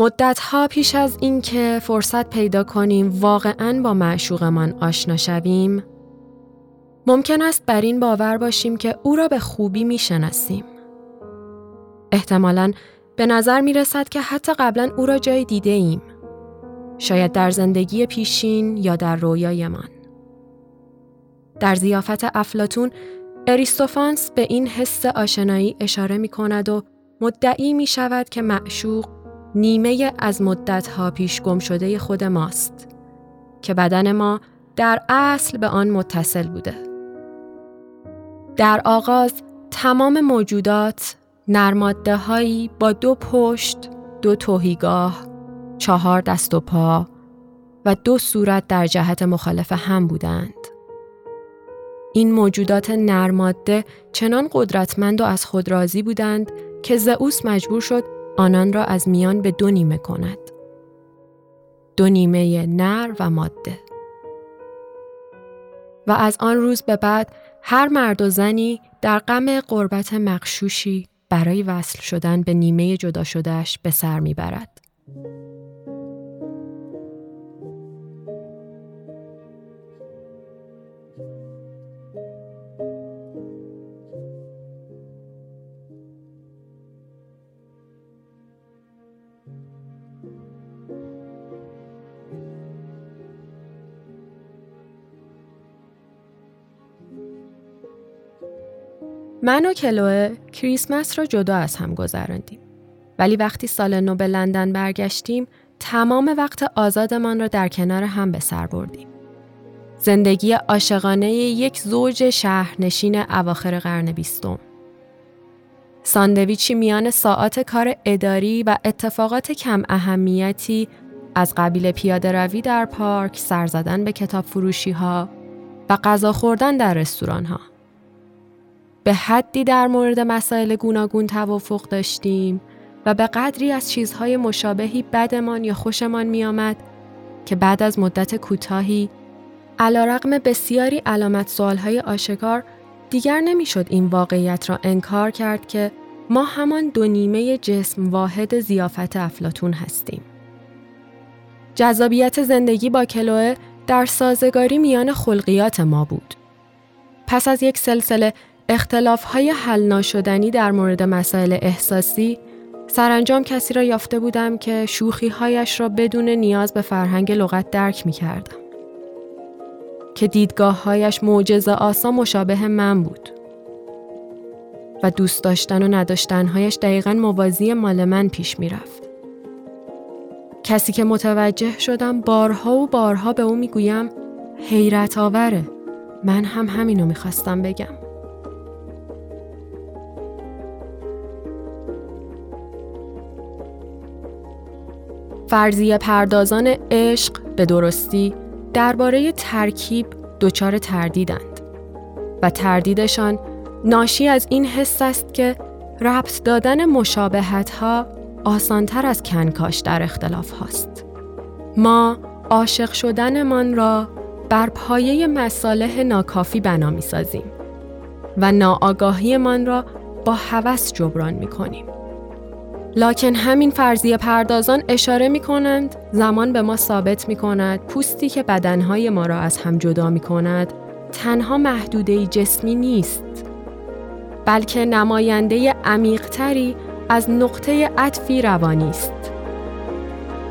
مدتها پیش از اینکه فرصت پیدا کنیم واقعا با معشوقمان آشنا شویم ممکن است بر این باور باشیم که او را به خوبی می‌شناسیم. احتمالا به نظر می رسد که حتی قبلا او را جای دیده ایم. شاید در زندگی پیشین یا در رویایمان. در زیافت افلاتون اریستوفانس به این حس آشنایی اشاره می کند و مدعی می شود که معشوق نیمه از مدتها پیش گم شده خود ماست که بدن ما در اصل به آن متصل بوده. در آغاز تمام موجودات نرماده هایی با دو پشت، دو توهیگاه، چهار دست و پا و دو صورت در جهت مخالف هم بودند. این موجودات نرماده چنان قدرتمند و از خود راضی بودند که زئوس مجبور شد آنان را از میان به دو نیمه کند. دو نیمه نر و ماده. و از آن روز به بعد هر مرد و زنی در غم قربت مقشوشی برای وصل شدن به نیمه جدا شدهش به سر می‌برد. من و کلوه کریسمس را جدا از هم گذراندیم. ولی وقتی سال نو به لندن برگشتیم تمام وقت آزادمان را در کنار هم به سر بردیم. زندگی عاشقانه یک زوج شهرنشین اواخر قرن بیستم. ساندویچی میان ساعات کار اداری و اتفاقات کم اهمیتی از قبیل پیاده روی در پارک، سر زدن به کتاب فروشی ها و غذا خوردن در رستوران ها. به حدی در مورد مسائل گوناگون توافق داشتیم و به قدری از چیزهای مشابهی بدمان یا خوشمان میآمد که بعد از مدت کوتاهی رقم بسیاری علامت سوالهای آشکار دیگر نمی‌شد این واقعیت را انکار کرد که ما همان دو نیمه جسم واحد زیافت افلاتون هستیم. جذابیت زندگی با کلوه در سازگاری میان خلقیات ما بود. پس از یک سلسله اختلاف های حل ناشدنی در مورد مسائل احساسی سرانجام کسی را یافته بودم که شوخی هایش را بدون نیاز به فرهنگ لغت درک می کردم. که دیدگاه هایش معجزه آسا مشابه من بود. و دوست داشتن و نداشتن هایش دقیقا موازی مال من پیش می رفت. کسی که متوجه شدم بارها و بارها به او می گویم حیرت آوره. من هم همینو می‌خواستم بگم. فرضیه پردازان عشق به درستی درباره ترکیب دچار تردیدند و تردیدشان ناشی از این حس است که ربط دادن مشابهت ها آسانتر از کنکاش در اختلاف هاست. ما عاشق شدنمان را بر پایه مصالح ناکافی بنا می سازیم و ناآگاهیمان را با هوس جبران می کنیم. لکن همین فرضیه پردازان اشاره می کنند زمان به ما ثابت می کند پوستی که بدنهای ما را از هم جدا می کند تنها محدوده جسمی نیست. بلکه نماینده عمیقتری از نقطه عطفی روانی است.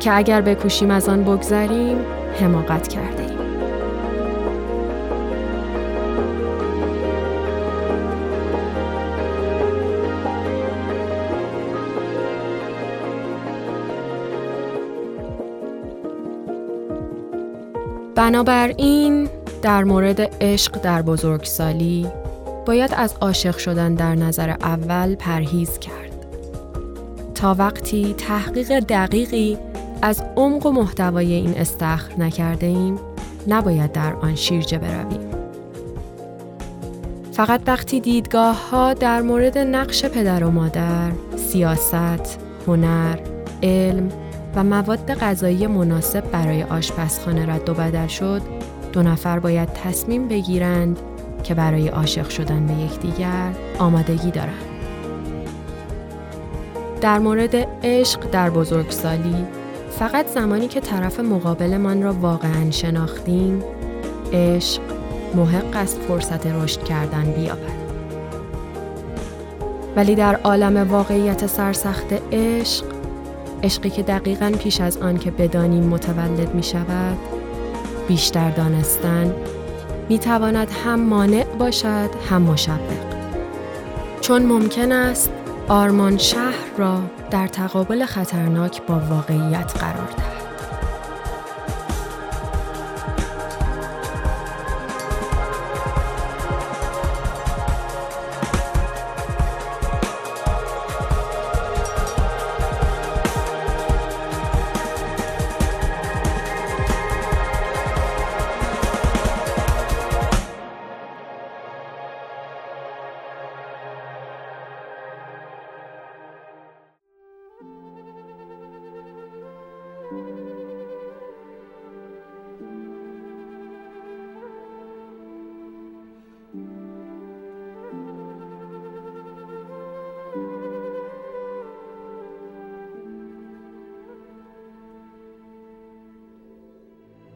که اگر بکوشیم از آن بگذریم حماقت کرده. بنابراین در مورد عشق در بزرگسالی باید از عاشق شدن در نظر اول پرهیز کرد. تا وقتی تحقیق دقیقی از عمق و محتوای این استخر نکرده ایم نباید در آن شیرجه برویم. فقط وقتی دیدگاه ها در مورد نقش پدر و مادر، سیاست، هنر، علم و مواد غذایی مناسب برای آشپزخانه رد و بدل شد دو نفر باید تصمیم بگیرند که برای عاشق شدن به یکدیگر آمادگی دارند. در مورد عشق در بزرگسالی فقط زمانی که طرف مقابلمان را واقعا شناختیم عشق محق است فرصت رشد کردن بیابد ولی در عالم واقعیت سرسخت عشق عشقی که دقیقا پیش از آن که بدانیم متولد می شود بیشتر دانستن می تواند هم مانع باشد هم مشبق چون ممکن است آرمان شهر را در تقابل خطرناک با واقعیت قرار دهد.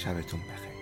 شبتون بخیر.